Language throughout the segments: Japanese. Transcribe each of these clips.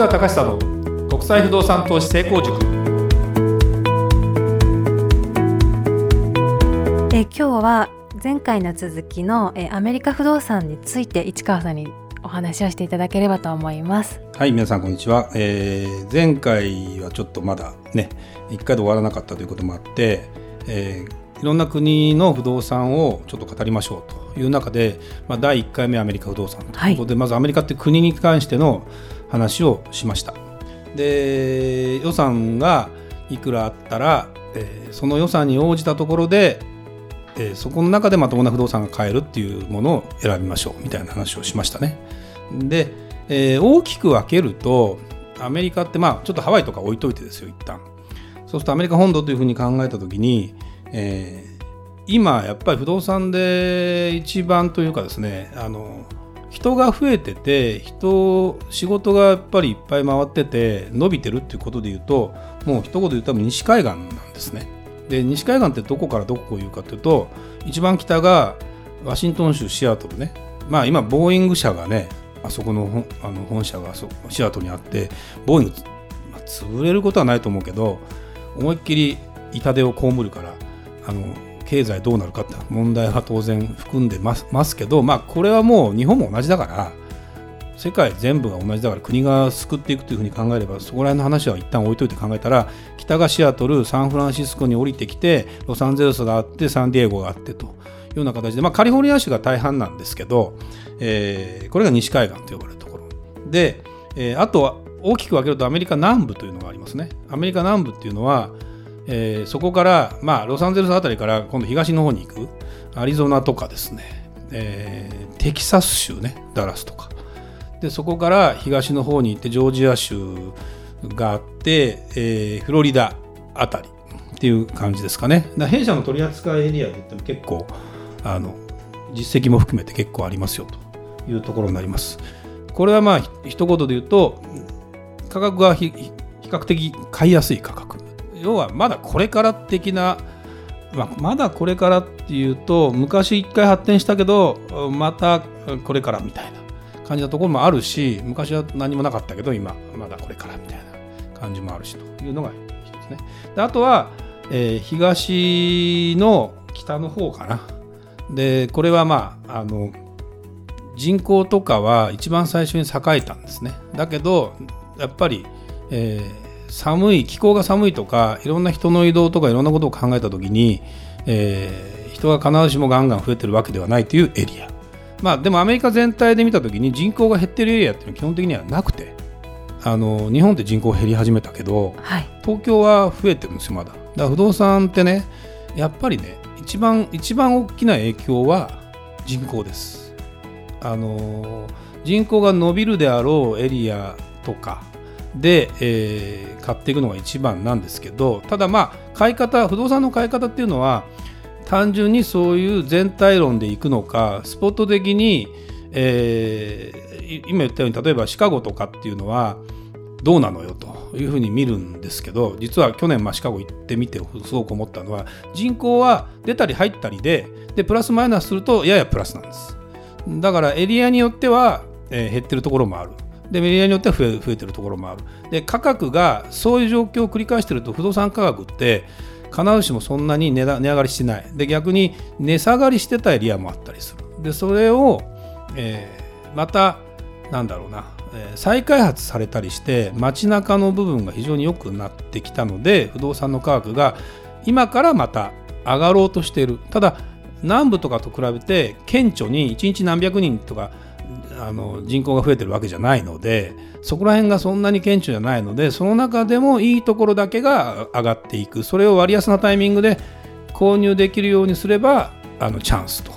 川隆久の国際不動産投資成功塾。え今日は前回の続きのえアメリカ不動産について市川さんにお話をしていただければと思います。はい皆さんこんにちは、えー、前回はちょっとまだね一回で終わらなかったということもあって、えー、いろんな国の不動産をちょっと語りましょうという中で、まあ、第1回目アメリカ不動産ということで、はい、まずアメリカって国に関しての話をしました。で予算がいくらあったら、えー、その予算に応じたところで、えー、そこの中でまともな不動産が買えるっていうものを選びましょうみたいな話をしましたね。で、えー、大きく分けるとアメリカってまあちょっとハワイとか置いといてですよ一旦。そうするとアメリカ本土というふうに考えた時に、えー、今やっぱり不動産で一番というかですねあの人が増えてて人仕事がやっぱりいっぱい回ってて伸びてるっていうことで言うともう一言で言うと西海岸なんですね。で西海岸ってどこからどこを言うかというと一番北がワシントン州シアトルねまあ今ボーイング社がねあそこのあの本社がシアトルにあってボーイング、まあ、潰れることはないと思うけど思いっきり痛手を被るからあの経済どうなるかって問題は当然含んでますますけど、まあ、これはもう日本も同じだから世界全部が同じだから国が救っていくというふうに考えればそこら辺の話は一旦置いといて考えたら北がシアトルサンフランシスコに降りてきてロサンゼルスがあってサンディエゴがあってというような形で、まあ、カリフォルニア州が大半なんですけど、えー、これが西海岸と呼ばれるところ。で、えー、あとは大きく分けるとアメリカ南部というのがありますね。アメリカ南部っていうのはえー、そこから、まあ、ロサンゼルスあたりから今度東の方に行くアリゾナとかですね、えー、テキサス州ねダラスとか。でそこから東の方に行ってジョージア州があって、えー、フロリダあたりっていう感じですかね。だ弊社の取り扱いエリアで言っても結構あの実績も含めて結構ありますよというところになります。これはまあ一言で言うと価格が比較的買いやすい価格。要はまだこれから的な、まあ、まだこれからっていうと昔一回発展したけどまたこれからみたいな感じのところもあるし昔は何もなかったけど今まだこれからみたいな感じもあるしというのが一つね。であとは、えー、東の北の方かな。でこれはまああの人口とかは一番最初に栄えたんですね。だけどやっぱり、えー寒い気候が寒いとかいろんな人の移動とかいろんなことを考えた時に、えー、人が必ずしもガンガン増えてるわけではないというエリア。まあでもアメリカ全体で見た時に人口が減ってるエリアっていうのは基本的にはなくてあの日本って人口減り始めたけど、はい、東京は増えてるんですよまだ。だから不動産ってねやっぱりね一番一番大きな影響は人口です。あの人口が伸びるであろうエリアとかで、えー、買っていくのが一番なんですけどただまあ買い方不動産の買い方っていうのは単純にそういう全体論でいくのかスポット的に、えー、今言ったように例えばシカゴとかっていうのはどうなのよというふうに見るんですけど実は去年、まあ、シカゴ行ってみてすごく思ったのは人口は出たり入ったりででプラスマイナスするとややプラスなんです。だからエリアによっては、えー、減ってるところもある。でメディアによっては増え増えてるところもある。で価格がそういう状況を繰り返してると不動産価格って必ずしもそんなに値値上がりしてない。で逆に値下がりしてたエリアもあったりする。でそれを、えー、またなんだろうな、えー、再開発されたりして街中の部分が非常に良くなってきたので不動産の価格が今からまた上がろうとしている。ただ南部とかと比べて顕著に1日何百人とかあの人口が増えてるわけじゃないのでそこら辺がそんなに顕著じゃないのでその中でもいいところだけが上がっていくそれを割安なタイミングで購入できるようにすればあのチャンスと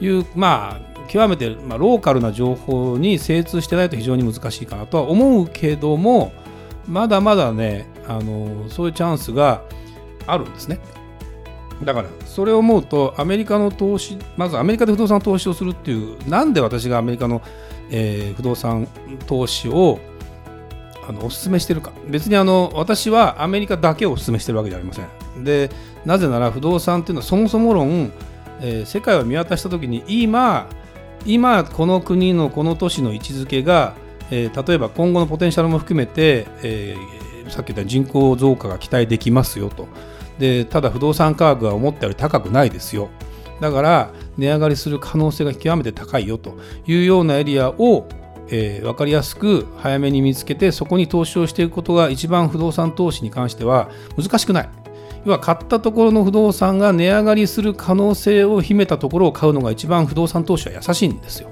いうまあ極めて、まあ、ローカルな情報に精通してないと非常に難しいかなとは思うけどもまだまだねあのそういうチャンスがあるんですね。だから。それを思うとアメリカの投資まずアメリカで不動産投資をするっていうなんで私がアメリカの、えー、不動産投資をあのお勧めしてるか。別にあの私はアメリカだけをお勧めしてるわけじゃありません。でなぜなら不動産っていうのはそもそも論、えー、世界を見渡した時に今今この国のこの都市の位置づけが、えー、例えば今後のポテンシャルも含めて、えー、さっき言った人口増加が期待できますよと。でただ不動産価格は思ったより高くないですよ。だから値上がりする可能性が極めて高いよと。いうようなエリアをえー、分かりやすく早めに見つけてそこに投資をしていくことが一番不動産投資に関しては難しくない。要は買ったところの不動産が値上がりする可能性を秘めたところを買うのが一番不動産投資は優しいんですよ。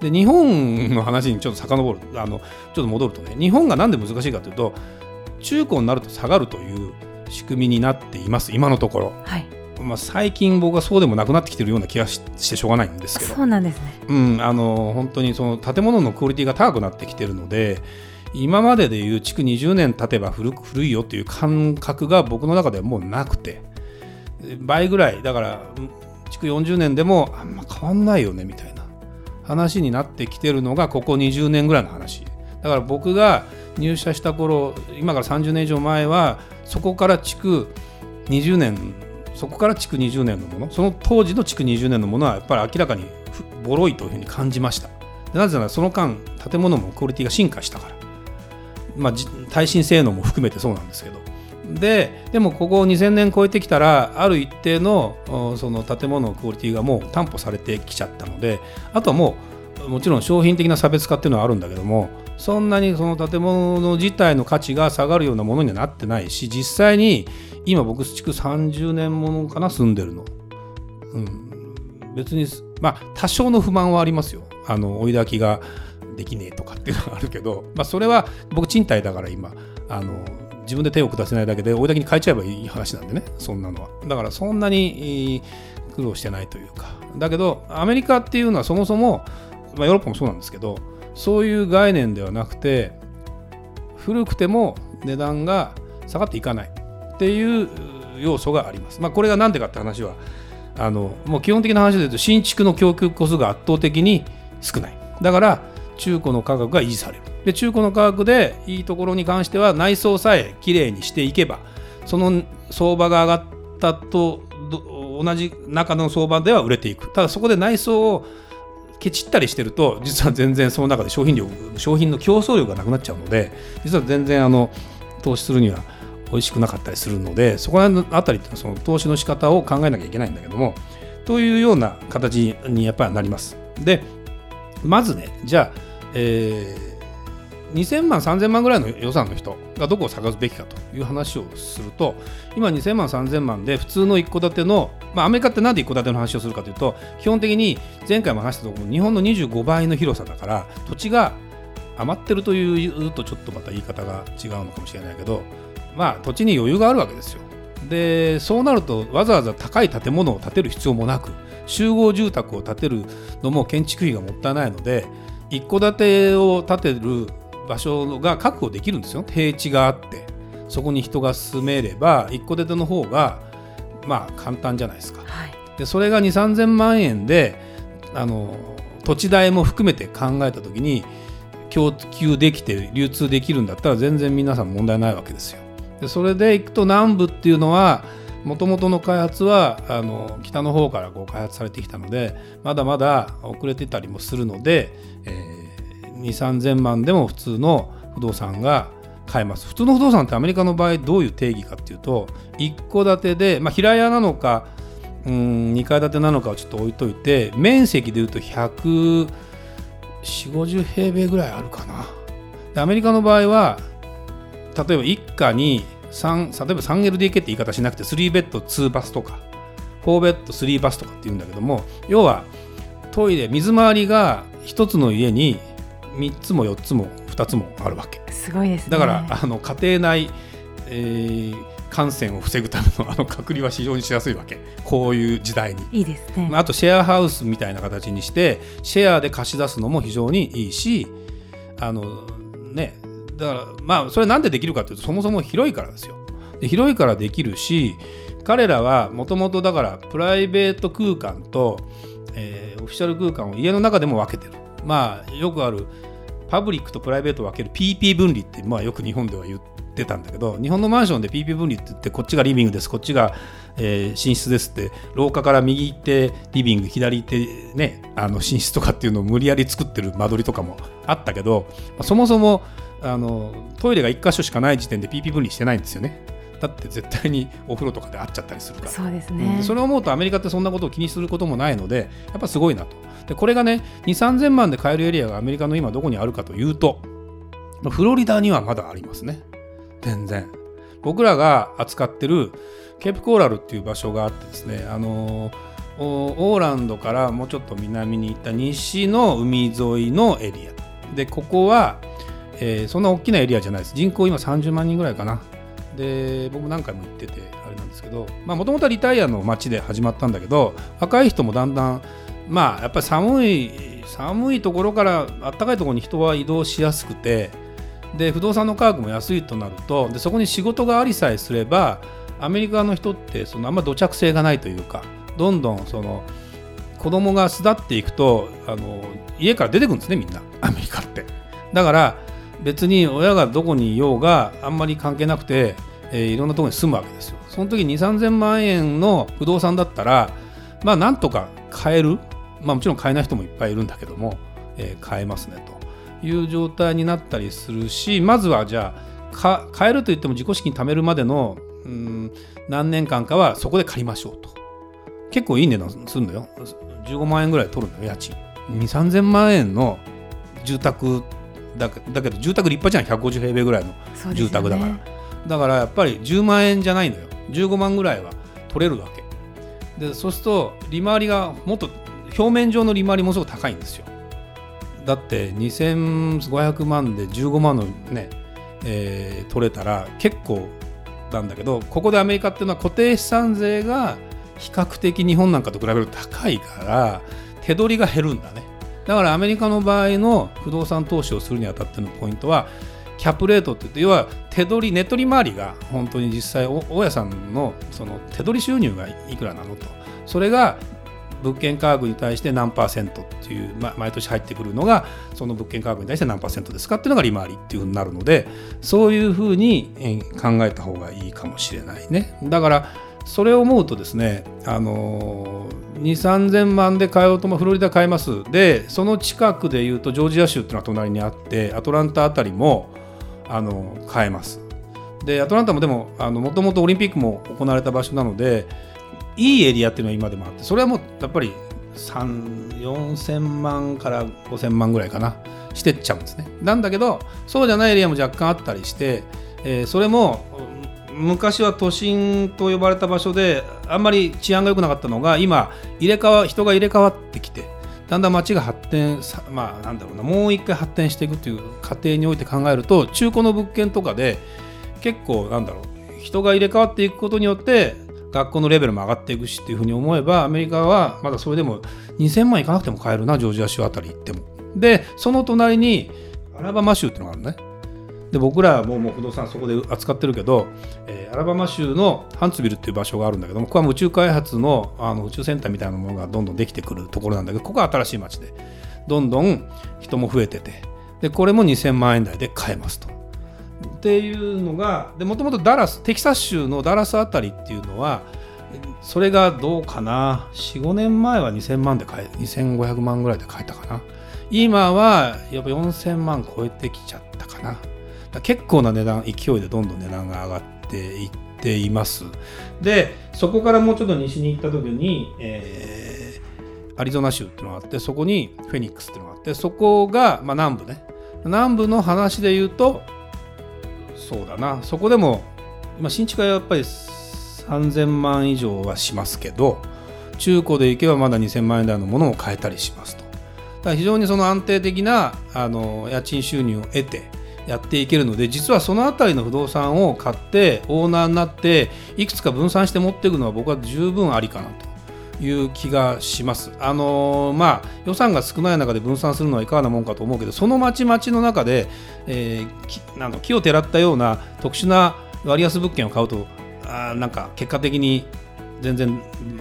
で日本の話にちょっと遡るあのちょっと戻るとね日本が何で難しいかというと中古になると下がるという仕組みになっています。今のところ。はい。まあ、最近僕はそうでもなくなってきてるような気がしてしょうがないんですけど。そうなんですね、うん、あの本当にその建物のクオリティが高くなってきてるので今まででいう築20年経てば古古いよっていう感覚が僕の中ではもうなくて。倍ぐらい。だから築40年でもあんま変わんないよねみたいな話になってきてるのがここ20年ぐらいの話。だから僕が入社した頃今から30年以上前はそこから築20年そこから築20年のものその当時の築20年のものはやっぱり明らかにボロいというふうに感じました。なぜならその間建物もクオリティが進化したから、まあ、耐震性能も含めてそうなんですけど。ででもここ2000年超えてきたらある一定のその建物のクオリティがもう担保されてきちゃったのであとはもうもちろん商品的な差別化っていうのはあるんだけどもそんなにその建物自体の価値が下がるようなものにはなってないし実際に今僕築30年ものかな住んでるの、うん、別にまあ多少の不満はありますよ。あの追い炊きができねえとかっていうのはあるけど、まあ、それは僕賃貸だから今。あの自分で手を下せないだけで追い炊きに変えちゃえばいい話なんでね。そんなのは。だからそんなに苦労してないというか。だけどアメリカっていうのはそもそも、まあ、ヨーロッパもそうなんですけどそういう概念ではなくて古くても値段が下がっていかないっていう要素があります。まあ、これが何でかって話はあのもう基本的な話で言うと新築の供給個数が圧倒的に少ない。だから中古の価格が維持される。で中古の価格でいいところに関しては内装さえきれいにしていけばその相場が上がったと同じ中の相場では売れていく。ただそこで内装をケチったりしてると実は全然その中で商品量商品の競争力がなくなっちゃうので実は全然あの投資するには美味しくなかったりするのでそこら辺のあたりってその投資の仕方を考えなきゃいけないんだけどもというような形にやっぱりなります。でまずねじゃあ、えー、2000万3000万ぐらいの予算の人がどこを探すべきかという話をすると今2000万3000万で普通の一戸建ての、まあ、アメリカって何で一戸建ての話をするかというと基本的に前回も話したところ日本の25倍の広さだから土地が余ってるというとちょっとまた言い方が違うのかもしれないけどまあ土地に余裕があるわけですよ。でそうなるとわざわざ高い建物を建てる必要もなく集合住宅を建てるのも建築費がもったいないので一戸建てを建てる場所が確保できるんですよ平地があってそこに人が住めれば一戸建ての方がまあ簡単じゃないですか。はい、でそれが2 3 0 0 0万円であの土地代も含めて考えた時に供給できて流通できるんだったら全然皆さん問題ないわけですよ。でそれでいくと南部っていうのはもともとの開発はあの北の方からこう開発されてきたのでまだまだ遅れてたりもするので、えー、2 3 0 0 0万でも普通の不動産が買えます普通の不動産ってアメリカの場合どういう定義かっていうと一戸建てで、まあ、平屋なのかうん2階建てなのかをちょっと置いといて面積でいうと140、50平米ぐらいあるかな。アメリカの場合は例えば一家に3例えば 3LDK って言い方しなくて3ベッド2バスとか4ベッド3バスとかって言うんだけども要はトイレ水回りが1つの家に3つも4つも2つもあるわけ。すごいです、ね、だからあの家庭内、えー、感染を防ぐためのあの隔離は非常にしやすいわけ。こういう時代に。いいですね。あとシェアハウスみたいな形にしてシェアで貸し出すのも非常にいいしあのねだからまあそれなんでできるかというとそもそも広いからですよ。で広いからできるし彼らはもともとだからプライベート空間と、えー、オフィシャル空間を家の中でも分けてる。まあよくあるパブリックとプライベートを分ける PP 分離って、まあ、よく日本では言ってたんだけど日本のマンションで PP 分離って言ってこっちがリビングですこっちが、えー、寝室ですって廊下から右行ってリビング左行ってねあの寝室とかっていうのを無理やり作ってる間取りとかもあったけどそもそもあのトイレが1箇所しかない時点で PP 分離してないんですよね。だって絶対にお風呂とかで会っちゃったりするから。そうですね、うん、それを思うとアメリカってそんなことを気にすることもないのでやっぱすごいなと。でこれがね2 3 0 0 0万で買えるエリアがアメリカの今どこにあるかというとフロリダにはまだありますね。全然。僕らが扱ってるケープコーラルっていう場所があってですねあのオーランドからもうちょっと南に行った西の海沿いのエリア。でここは、えー、そんな大きなエリアじゃないです。人口今30万人ぐらいかなで僕何回も行っててあれなんですけどもともとはリタイアの街で始まったんだけど若い人もだんだんまあやっぱり寒い寒いところからあったかいところに人は移動しやすくてで不動産の価格も安いとなるとでそこに仕事がありさえすればアメリカの人ってそのあんま土着性がないというかどんどんその子供が巣立っていくとあの家から出てくるんですねみんな。アメリカって。だから別に親がどこにいようがあんまり関係なくて、えー、いろんなところに住むわけですよ。その時2 3 0 0 0万円の不動産だったらまあなんとか買える。まあもちろん買えない人もいっぱいいるんだけども、えー、買えますねという状態になったりするしまずはじゃあ買えるといっても自己資金貯めるまでのうん何年間かはそこで借りましょうと。結構いい値段するんだよ。15万円ぐらい取るんだよ家賃。2 3 0 0 0万円の住宅だだけど住宅立派じゃん。150平米ぐらいの住宅だから、ね、だからやっぱり10万円じゃないのよ。15万ぐらいは取れるわけ。でそうすると利回りがもっと表面上の利回りもすごく高いんですよ。だって2500万で15万のね、えー、取れたら結構なんだけどここでアメリカっていうのは固定資産税が比較的日本なんかと比べると高いから手取りが減るんだねだからアメリカの場合の不動産投資をするにあたってのポイントはキャップレートって言って要は手取り値取り回りが本当に実際大家さんのその手取り収入がいくらなのと。それが物件価格に対して何パーセントっていう、ま、毎年入ってくるのがその物件価格に対して何パーセントですかっていうのが利回りっていうふうになるのでそういうふうに考えた方がいいかもしれないね。だからそれを思うとですねあの2 23000万で買おうともフロリダ買います。でその近くでいうとジョージア州っていうのは隣にあってアトランタあたりもあの買えます。でアトランタもでももともとオリンピックも行われた場所なのでいいエリアっていうのは今でもあってそれはもうやっぱり4000万から5000万ぐらいかなしてっちゃうんですね。なんだけどそうじゃないエリアも若干あったりして、えー、それも昔は都心と呼ばれた場所であんまり治安が良くなかったのが今入れ替わ人が入れ替わってきてだんだん街が発展まあなんだろうなもう一回発展していくという過程において考えると中古の物件とかで結構なんだろう人が入れ替わっていくことによって学校のレベルも上がっていくしっていうふうに思えばアメリカはまだそれでも2000万いかなくても買えるなジョージア州あたり行っても。でその隣にアラバマ州っていうのがあるね。で僕らももう不動産そこで扱ってるけど、えー、アラバマ州のハンツビルっていう場所があるんだけどもここは宇宙開発のあの宇宙センターみたいなものがどんどんできてくるところなんだけどここは新しい街で。どんどん人も増えてて。でこれも2000万円台で買えますと。っていうのがもともとダラステキサス州のダラスあたりっていうのはそれがどうかな？45年前は2000万で買え2500万ぐらいで買えたかな？今はやっぱ4000万超えてきちゃったかな。結構な値段勢いでどんどん値段が上がっていっています。でそこからもうちょっと西に行った時に、えー、アリゾナ州っていうのがあってそこにフェニックスっていうのがあってそこが、まあ、南部ね。南部の話で言うとそうだな。そこでも、まあ、新築はやっぱり3000万以上はしますけど中古でいけばまだ2000万円台のものを買えたりしますと。だから非常にその安定的なあの家賃収入を得てやっていけるので実はその辺りの不動産を買ってオーナーになっていくつか分散して持っていくのは僕は十分ありかなという気がします。あのー、まあ、予算が少ない中で分散するのはいかがなもんかと思うけどその町々の中で、えー、なん木をてらったような特殊な割安物件を買うとあなんか結果的に全然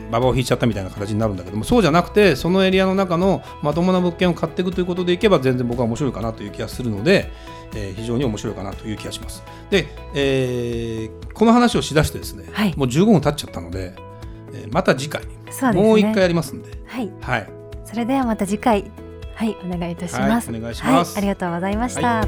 馬場を引いちゃったみたいな形になるんだけどもそうじゃなくてそのエリアの中のまともな物件を買っていくということでいけば全然僕は面白いかなという気がするので、えー、非常に面白いかなという気がします。で、えー、この話をしだしてですね、はい、もう15分経っちゃったので、えー、また次回、ね、もう一回やりますんで、はい、はい、それではまた次回。はいお願いいたします、はい、お願いします、ありがとうございました、